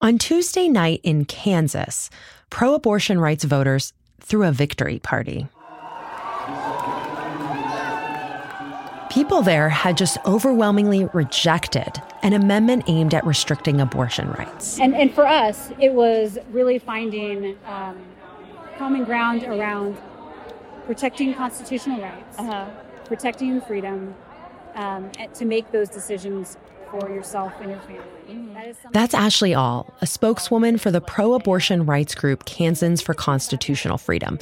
On Tuesday night in Kansas, pro abortion rights voters threw a victory party. People there had just overwhelmingly rejected an amendment aimed at restricting abortion rights. And, and for us, it was really finding um, common ground around protecting constitutional rights, uh-huh. protecting freedom, um, to make those decisions for yourself and your family. Mm-hmm. That That's Ashley All, a spokeswoman for the pro abortion rights group Kansans for Constitutional Freedom.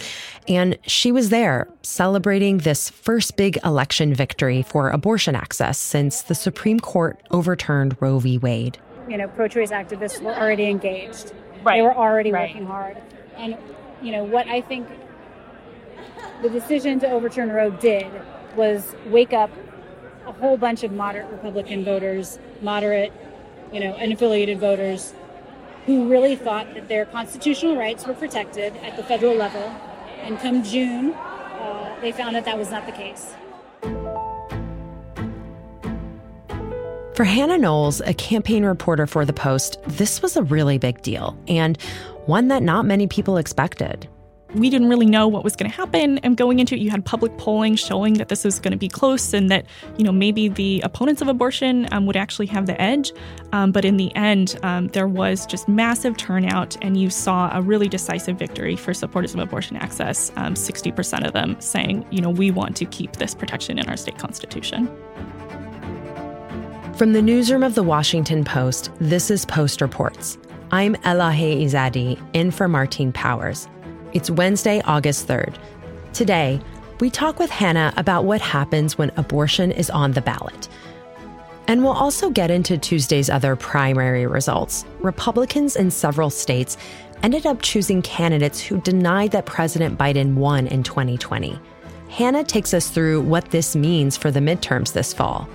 And she was there celebrating this first big election victory for abortion access since the Supreme Court overturned Roe v. Wade. You know, pro choice activists were already engaged, right. they were already right. working hard. And, you know, what I think the decision to overturn Roe did was wake up a whole bunch of moderate Republican voters, moderate, you know, unaffiliated voters, who really thought that their constitutional rights were protected at the federal level. And come June, uh, they found that that was not the case. For Hannah Knowles, a campaign reporter for The Post, this was a really big deal and one that not many people expected we didn't really know what was going to happen. And going into it, you had public polling showing that this was going to be close and that, you know, maybe the opponents of abortion um, would actually have the edge. Um, but in the end, um, there was just massive turnout, and you saw a really decisive victory for supporters of abortion access. 60% um, of them saying, you know, we want to keep this protection in our state constitution. From the newsroom of the Washington Post, this is Post Reports. I'm Elahe Izadi, in for Martine Powers. It's Wednesday, August 3rd. Today, we talk with Hannah about what happens when abortion is on the ballot. And we'll also get into Tuesday's other primary results. Republicans in several states ended up choosing candidates who denied that President Biden won in 2020. Hannah takes us through what this means for the midterms this fall.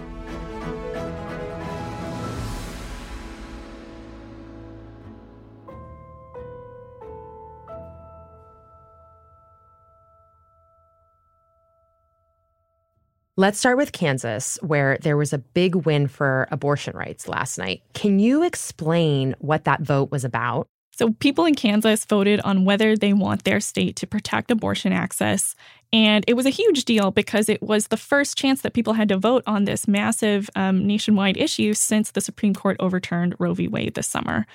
Let's start with Kansas, where there was a big win for abortion rights last night. Can you explain what that vote was about? So, people in Kansas voted on whether they want their state to protect abortion access. And it was a huge deal because it was the first chance that people had to vote on this massive um, nationwide issue since the Supreme Court overturned Roe v. Wade this summer.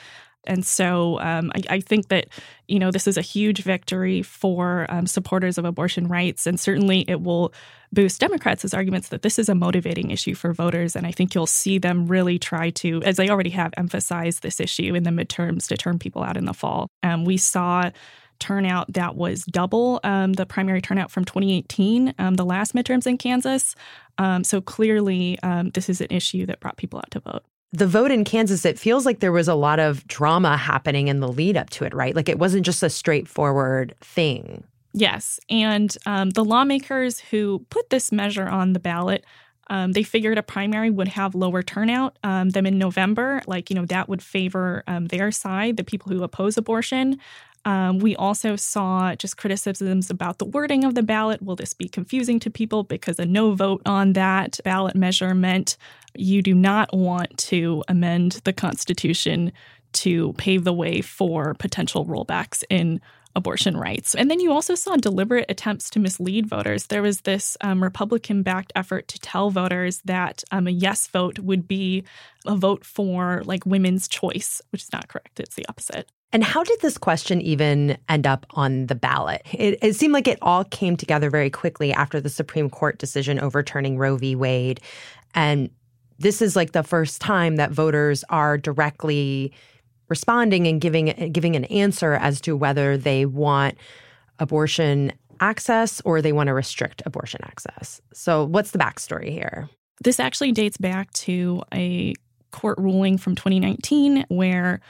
And so um, I, I, think that, you know, this is a huge victory for um, supporters of abortion rights. And certainly it will boost Democrats' arguments that this is a motivating issue for voters. And I think you'll see them really try to, as they already have, emphasize this issue in the midterms to turn people out in the fall. Um, we saw turnout that was double um, the primary turnout from 2018, um, the last midterms in Kansas. Um, so clearly, um, this is an issue that brought people out to vote the vote in Kansas, it feels like there was a lot of drama happening in the lead up to it, right? Like it wasn't just a straightforward thing. Yes. And um, the lawmakers who put this measure on the ballot, um, they figured a primary would have lower turnout um, than in November. Like, you know, that would favor um, their side, the people who oppose abortion. Um, we also saw just criticisms about the wording of the ballot. Will this be confusing to people? Because a no vote on that ballot measure meant you do not want to amend the Constitution to pave the way for potential rollbacks in abortion rights. And then you also saw deliberate attempts to mislead voters. There was this um, Republican backed effort to tell voters that um, a yes vote would be a vote for like women's choice, which is not correct. It's the opposite. And how did this question even end up on the ballot? It, it, seemed like it all came together very quickly after the Supreme Court decision overturning Roe v. Wade. And this is like the first time that voters are directly responding and giving giving an answer as to whether they want abortion access or they want to restrict abortion access. So, what's the backstory here? This actually dates back to a court ruling from 2019 where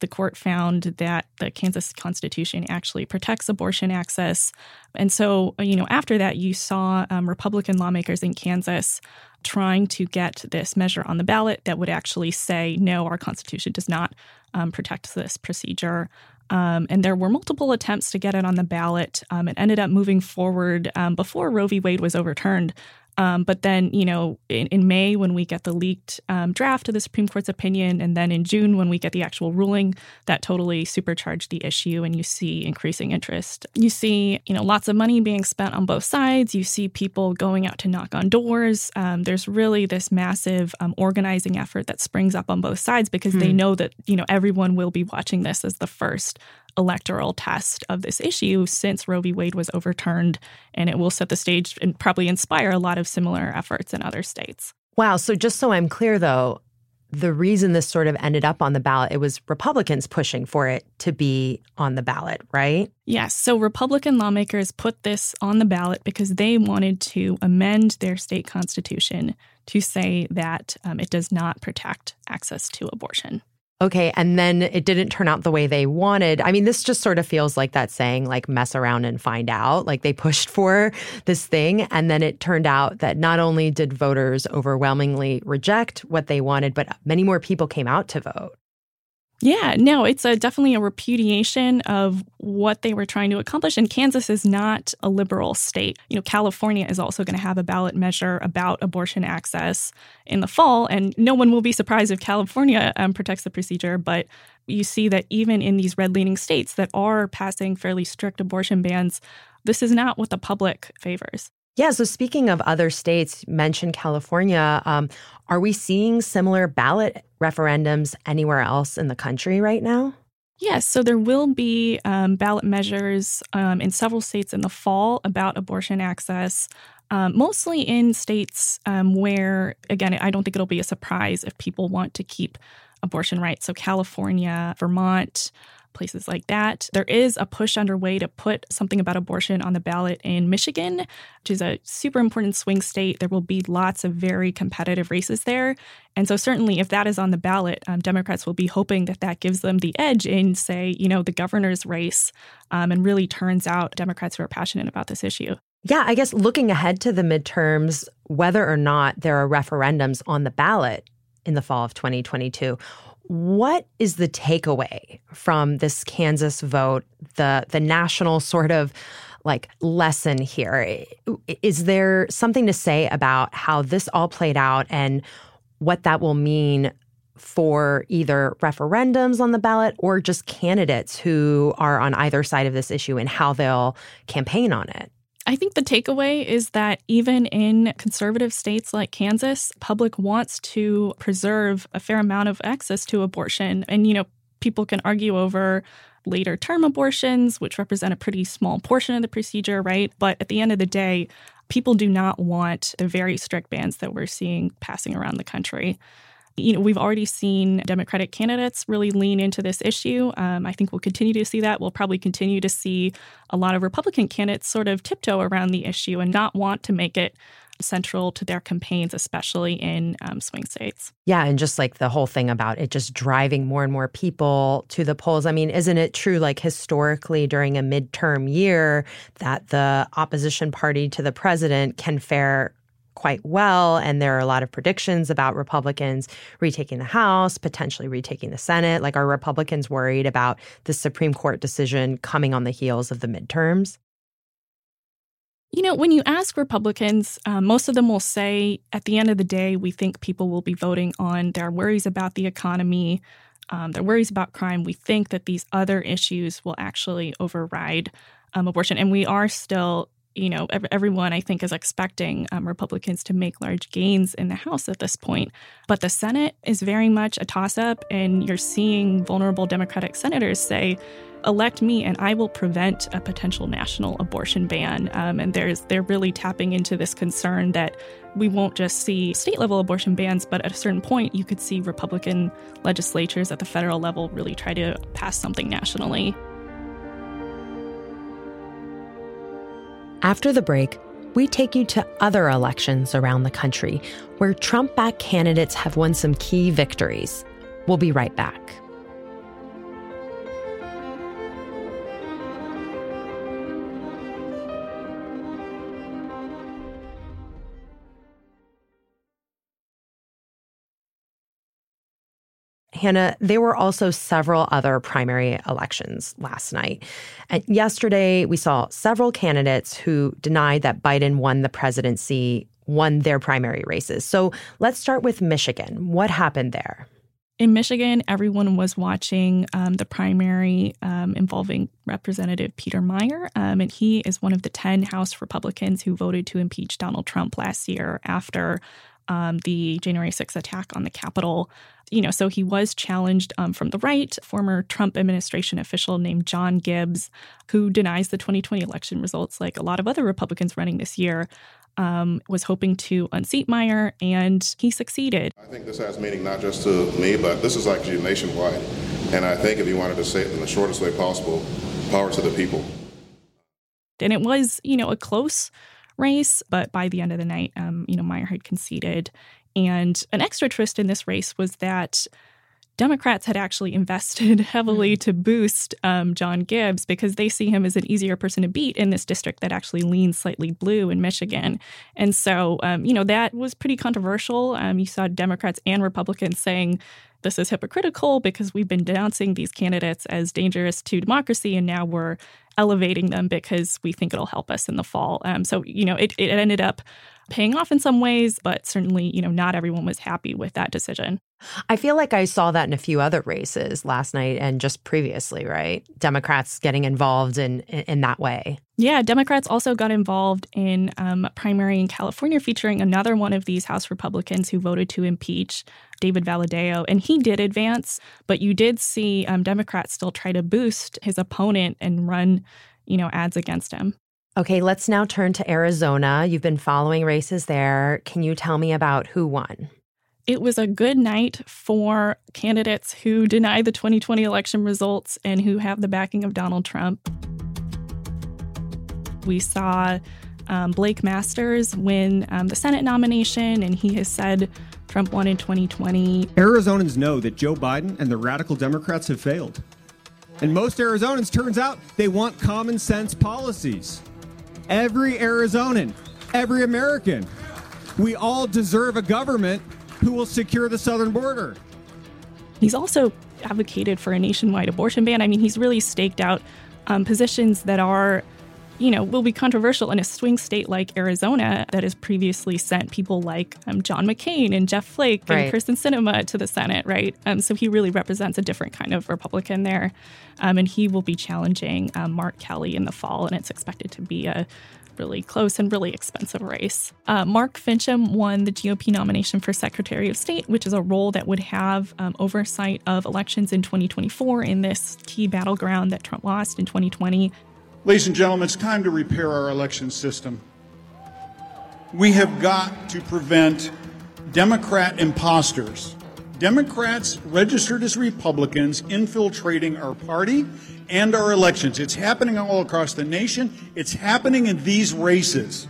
the court found that the Kansas Constitution actually protects abortion access. And so, you know, after that, you saw um, Republican lawmakers in Kansas trying to get this measure on the ballot that would actually say, no, our Constitution does not um, protect this procedure. Um, and there were multiple attempts to get it on the ballot. Um, it ended up moving forward um, before Roe v. Wade was overturned. Um, but then, you know, in, in, May, when we get the leaked um, draft of the Supreme Court's opinion, and then in June, when we get the actual ruling, that totally supercharged the issue, and you see increasing interest. You see, you know, lots of money being spent on both sides. You see people going out to knock on doors. Um, there's really this massive um, organizing effort that springs up on both sides because hmm. they know that, you know, everyone will be watching this as the first electoral test of this issue since Roe v. Wade was overturned, and it will set the stage and probably inspire a lot of similar efforts in other states. Wow. So, just so I'm clear, though, the reason this sort of ended up on the ballot, it was Republicans pushing for it to be on the ballot, right? Yes. So Republican lawmakers put this on the ballot because they wanted to amend their state constitution to say that um, it does not protect access to abortion okay, and then it didn't turn out the way they wanted. I mean, this just sort of feels like that saying, like, mess around and find out. Like they pushed for this thing, and then it turned out that not only did voters overwhelmingly reject what they wanted, but many more people came out to vote. Yeah, no, it's a, definitely a repudiation of what they were trying to accomplish. And Kansas is not a liberal state. You know, California is also going to have a ballot measure about abortion access in the fall. And no one will be surprised if California um, protects the procedure. But you see that even in these red leaning states that are passing fairly strict abortion bans, this is not what the public favors. Yeah. So speaking of other states, mentioned California. Um, are we seeing similar ballot referendums anywhere else in the country right now? Yes, so there will be um, ballot measures um, in several states in the fall about abortion access, um, mostly in states um, where, again, I don't think it'll be a surprise if people want to keep abortion rights. So, California, Vermont, places like that. There is a push underway to put something about abortion on the ballot in Michigan, which is a super important swing state. There will be lots of very competitive races there. And so, certainly, if that is on the ballot, um, Democrats will be hoping that that gives them the edge in, say, you know, the governor's race um, and really turns out Democrats who are passionate about this issue. Yeah, I guess looking ahead to the midterms, whether or not there are referendums on the ballot in the fall of 2022, what is the takeaway from this Kansas vote, the the national sort of like lesson here? Is there something to say about how this all played out and what that will mean for either referendums on the ballot or just candidates who are on either side of this issue and how they'll campaign on it? I think the takeaway is that even in conservative states like Kansas, public wants to preserve a fair amount of access to abortion. And, you know, people can argue over later term abortions, which represent a pretty small portion of the procedure, right? But at the end of the day, people do not want the very strict bans that we're seeing passing around the country you know, we've already seen Democratic candidates really lean into this issue. Um, I think we'll continue to see that. We'll probably continue to see a lot of Republican candidates sort of tiptoe around the issue and not want to make it central to their campaigns, especially in um, swing states. Yeah, and just like the whole thing about it just driving more and more people to the polls. I mean, isn't it true, like historically during a midterm year, that the opposition party to the president can fare quite well. And there are a lot of predictions about Republicans retaking the House, potentially retaking the Senate. Like, are Republicans worried about the Supreme Court decision coming on the heels of the midterms? You know, when you ask Republicans, uh, most of them will say at the end of the day, we think people will be voting on their worries about the economy, um, their worries about crime. We think that these other issues will actually override um, abortion. And we are still you know, everyone I think is expecting um, Republicans to make large gains in the House at this point. But the Senate is very much a toss up, and you're seeing vulnerable Democratic senators say, elect me and I will prevent a potential national abortion ban. Um, and there's they're really tapping into this concern that we won't just see state level abortion bans, but at a certain point you could see Republican legislatures at the federal level really try to pass something nationally. After the break, we take you to other elections around the country where Trump backed candidates have won some key victories. We'll be right back. Hannah, there were also several other primary elections last night. And yesterday, we saw several candidates who denied that Biden won the presidency won their primary races. So let's start with Michigan. What happened there? In Michigan, everyone was watching um, the primary um, involving Representative Peter Meijer, um, and he is one of the 10 House Republicans who voted to impeach Donald Trump last year after um, the January 6th attack on the Capitol. You know, so he was challenged um, from the right. Former Trump administration official named John Gibbs, who denies the 2020 election results, like a lot of other Republicans running this year, um, was hoping to unseat Meijer, and he succeeded. I think this has meaning not just to me, but this is actually nationwide. And I think if you wanted to say it in the shortest way possible, power to the people. And it was, you know, a close race, but by the end of the night, um, you know, Meijer had conceded. And an extra twist in this race was that Democrats had actually invested heavily hmm. to boost um, John Gibbs because they see him as an easier person to beat in this district that actually leans slightly blue in Michigan. And so, um, you know, that was pretty controversial. Um, you saw Democrats and Republicans saying this is hypocritical because we've been denouncing these candidates as dangerous to democracy and now we're elevating them because we think it'll help us in the fall. Um, so, you know, it, it ended up paying off in some ways, but certainly, you know, not everyone was happy with that decision. I feel like I saw that in a few other races last night and just previously, right? Democrats getting involved in in that way. Yeah, Democrats also got involved in um, a primary in California featuring another one of these House Republicans who voted to impeach David Valadao, and he did advance, but you did see um, Democrats still try to boost his opponent and run, you know, ads against him. Okay, let's now turn to Arizona. You've been following races there. Can you tell me about who won? It was a good night for candidates who deny the 2020 election results and who have the backing of Donald Trump. We saw um, Blake Masters win um, the Senate nomination, and he has said Trump won in 2020. Arizonans know that Joe Biden and the radical Democrats have failed. And most Arizonans, turns out, they want common sense policies every Arizonan, every American. We all deserve a government who will secure the southern border. He's also advocated for a nationwide abortion ban. I mean, he's really staked out um, positions that are, you know, will be controversial in a swing state like Arizona that has previously sent people like um, John McCain and Jeff Flake right. and Kyrsten Sinema to the Senate, right? Um, so he really represents a different kind of Republican there. Um, and he will be challenging um, Mark Kelly in the fall, and it's expected to be a really close and really expensive race. Uh, Mark Finchem won the GOP nomination for Secretary of State, which is a role that would have um, oversight of elections in 2024 in this key battleground that Trump lost in 2020. Ladies and gentlemen, it's time to repair our election system. We have got to prevent Democrat imposters Democrats registered as Republicans infiltrating our party and our elections. It's happening all across the nation. It's happening in these races.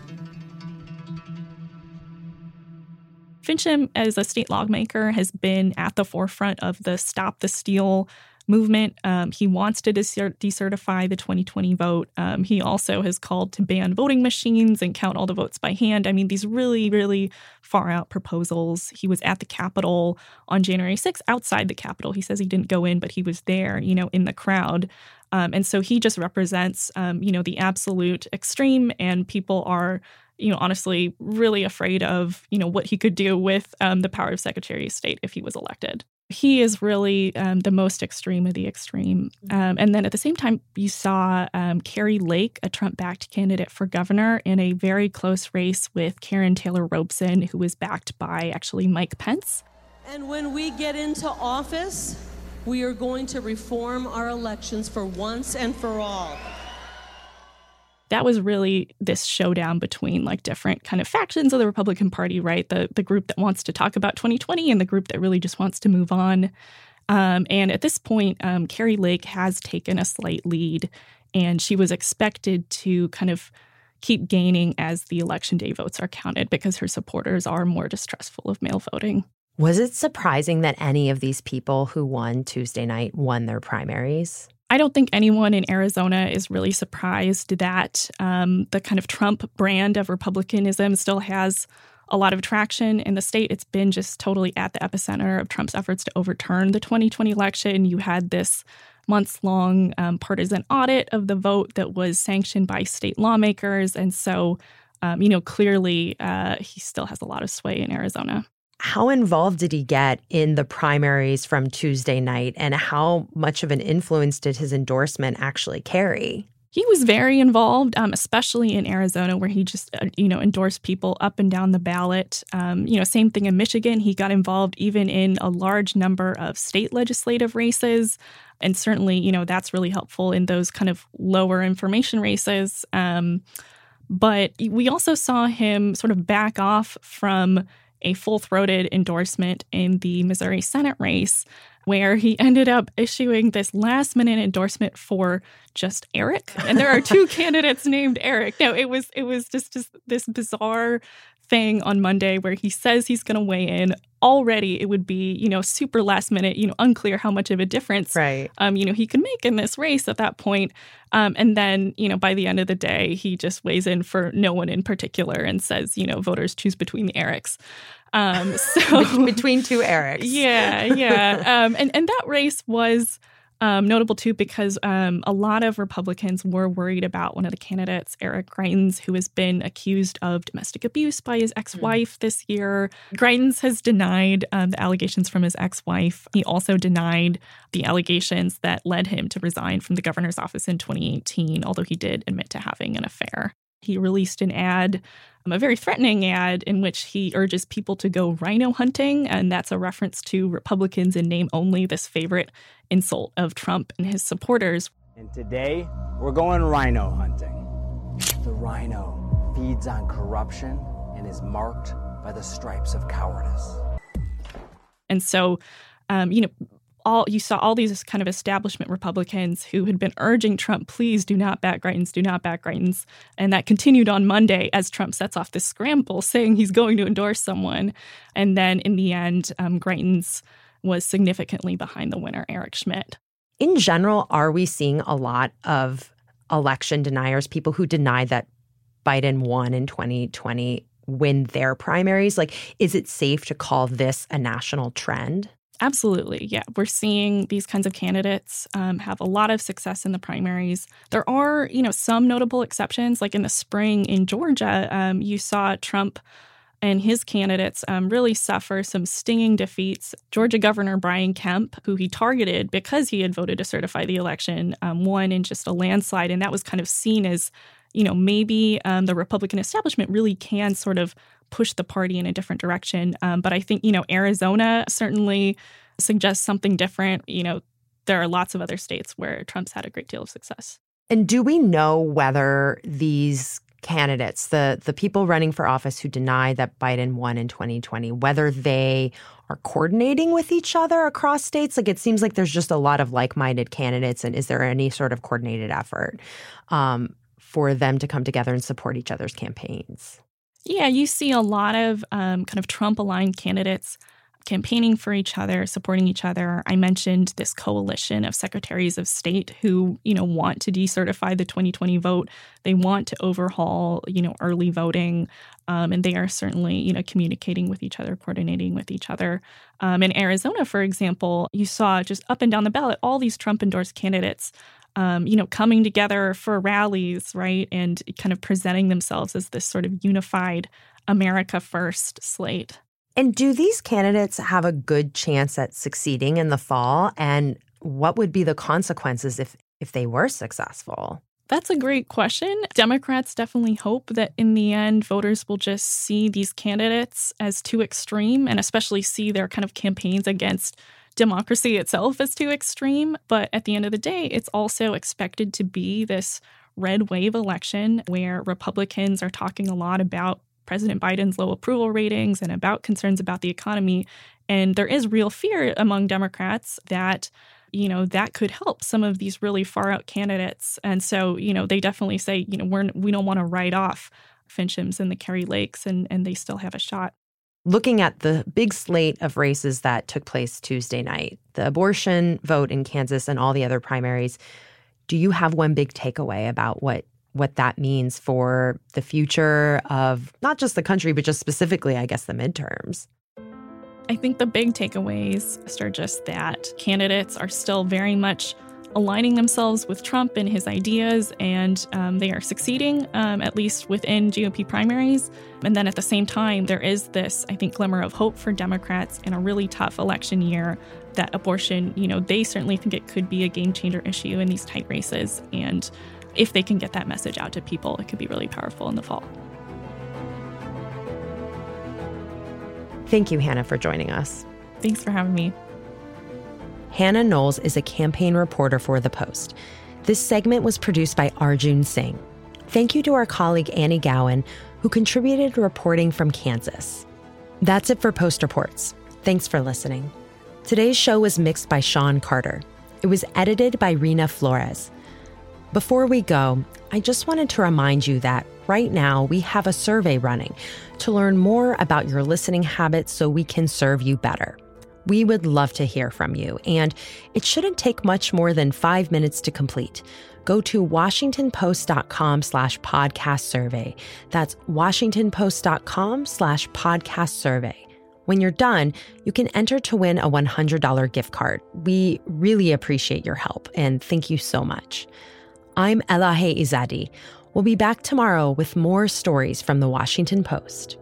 Finchem, as a state lawmaker, has been at the forefront of the Stop the Steal movement. Um, he wants to decertify the 2020 vote. Um, he also has called to ban voting machines and count all the votes by hand. I mean, these really, really far out proposals. He was at the Capitol on January 6th, outside the Capitol. He says he didn't go in, but he was there, you know, in the crowd. Um, and so he just represents, um, you know, the absolute extreme, and people are you know, honestly, really afraid of, you know, what he could do with um, the power of Secretary of State if he was elected he is really um, the most extreme of the extreme. Um, and then at the same time, you saw um, Kari Lake, a Trump backed candidate for governor, in a very close race with Karrin Taylor Robson, who was backed by actually Mike Pence. And when we get into office, we are going to reform our elections for once and for all that was really this showdown between like different kind of factions of the Republican Party, right? The the group that wants to talk about 2020 and the group that really just wants to move on. Um, and at this point, um, Kari Lake has taken a slight lead, and she was expected to kind of keep gaining as the election day votes are counted because her supporters are more distrustful of mail voting. Was it surprising that any of these people who won Tuesday night won their primaries? I don't think anyone in Arizona is really surprised that um, the kind of Trump brand of Republicanism still has a lot of traction in the state. It's been just totally at the epicenter of Trump's efforts to overturn the 2020 election. You had this months long um, partisan audit of the vote that was sanctioned by state lawmakers. And so um, you know, clearly uh, he still has a lot of sway in Arizona. How involved did he get in the primaries from Tuesday night, and how much of an influence did his endorsement actually carry? He was very involved, um, especially in Arizona, where he just, uh, you know, endorsed people up and down the ballot. Um, you know, same thing in Michigan. He got involved even in a large number of state legislative races. And certainly, you know, that's really helpful in those kind of lower information races. Um, but we also saw him sort of back off from a full throated endorsement in the Missouri Senate race, where he ended up issuing this last minute endorsement for just Eric. And there are two candidates named Eric. No, it was it was just, just this bizarre thing on Monday where he says he's going to weigh in. Already, it would be you know super last minute, you know, unclear how much of a difference, right? Um, you know, he can make in this race at that point. Um, and then you know by the end of the day, he just weighs in for no one in particular and says, you know, voters choose between the Erics. Um, so between two Erics, yeah, yeah. Um, and and that race was um, notable too because um, a lot of Republicans were worried about one of the candidates, Eric Greitens, who has been accused of domestic abuse by his ex wife mm. this year. Greitens has denied um, the allegations from his ex wife. He also denied the allegations that led him to resign from the governor's office in 2018, although he did admit to having an affair. He released an ad um, a very threatening ad in which he urges people to go rhino hunting. And that's a reference to Republicans in name only, this favorite insult of Trump and his supporters. And today, we're going rhino hunting. The rhino feeds on corruption and is marked by the stripes of cowardice. And so, um, you know, all you saw all these kind of establishment Republicans who had been urging Trump, please do not back Greitens, do not back Greitens. And that continued on Monday as Trump sets off this scramble saying he's going to endorse someone. And then in the end, um, Greitens was significantly behind the winner, Eric Schmitt. In general, are we seeing a lot of election deniers, people who deny that Biden won in 2020, win their primaries? Like, is it safe to call this a national trend? Absolutely. Yeah. We're seeing these kinds of candidates um, have a lot of success in the primaries. There are, you know, some notable exceptions. Like in the spring in Georgia, um, you saw Trump and his candidates um, really suffer some stinging defeats. Georgia Governor Brian Kemp, who he targeted because he had voted to certify the election, um, won in just a landslide. And that was kind of seen as, you know, maybe um, the Republican establishment really can sort of push the party in a different direction. Um, but I think, you know, Arizona certainly suggests something different. You know, there are lots of other states where Trump's had a great deal of success. And do we know whether these candidates, the the people running for office who deny that Biden won in 2020, whether they are coordinating with each other across states? Like it seems like there's just a lot of like-minded candidates, and is there any sort of coordinated effort um, for them to come together and support each other's campaigns? Yeah, you see a lot of um, kind of Trump aligned candidates campaigning for each other, supporting each other. I mentioned this coalition of secretaries of state who, you know, want to decertify the 2020 vote. They want to overhaul, you know, early voting, um, and they are certainly, you know, communicating with each other, coordinating with each other. Um, in Arizona, for example, you saw just up and down the ballot all these Trump endorsed candidates. Um, you know, coming together for rallies, right, and kind of presenting themselves as this sort of unified America First slate. And do these candidates have a good chance at succeeding in the fall? And what would be the consequences if, if they were successful? That's a great question. Democrats definitely hope that in the end, voters will just see these candidates as too extreme and especially see their kind of campaigns against democracy itself is too extreme. But at the end of the day, it's also expected to be this red wave election where Republicans are talking a lot about President Biden's low approval ratings and about concerns about the economy. And there is real fear among Democrats that you know that could help some of these really far out candidates and so you know they definitely say you know we're we don't want to write off Finchems and the Kari Lakes and and they still have a shot looking at the big slate of races that took place tuesday night the abortion vote in kansas and all the other primaries do you have one big takeaway about what what that means for the future of not just the country, but just specifically, I guess, the midterms. I think the big takeaways are just that candidates are still very much aligning themselves with Trump and his ideas, and um, they are succeeding, um, at least within GOP primaries. And then at the same time, there is this, I think, glimmer of hope for Democrats in a really tough election year that abortion, you know, they certainly think it could be a game changer issue in these tight races. And if they can get that message out to people, it could be really powerful in the fall. Thank you, Hannah, for joining us. Thanks for having me. Hannah Knowles is a campaign reporter for The Post. This segment was produced by Arjun Singh. Thank you to our colleague Annie Gowen, who contributed reporting from Kansas. That's it for Post Reports. Thanks for listening. Today's show was mixed by Sean Carter. It was edited by Reena Flores. Before we go, I just wanted to remind you that right now we have a survey running to learn more about your listening habits so we can serve you better. We would love to hear from you, and it shouldn't take much more than five minutes to complete. Go to washingtonpost.com slash podcast survey. That's washingtonpost.com slash podcast survey. When you're done, you can enter to win a $100 gift card. We really appreciate your help, and thank you so much. I'm Elahe Izadi. We'll be back tomorrow with more stories from the Washington Post.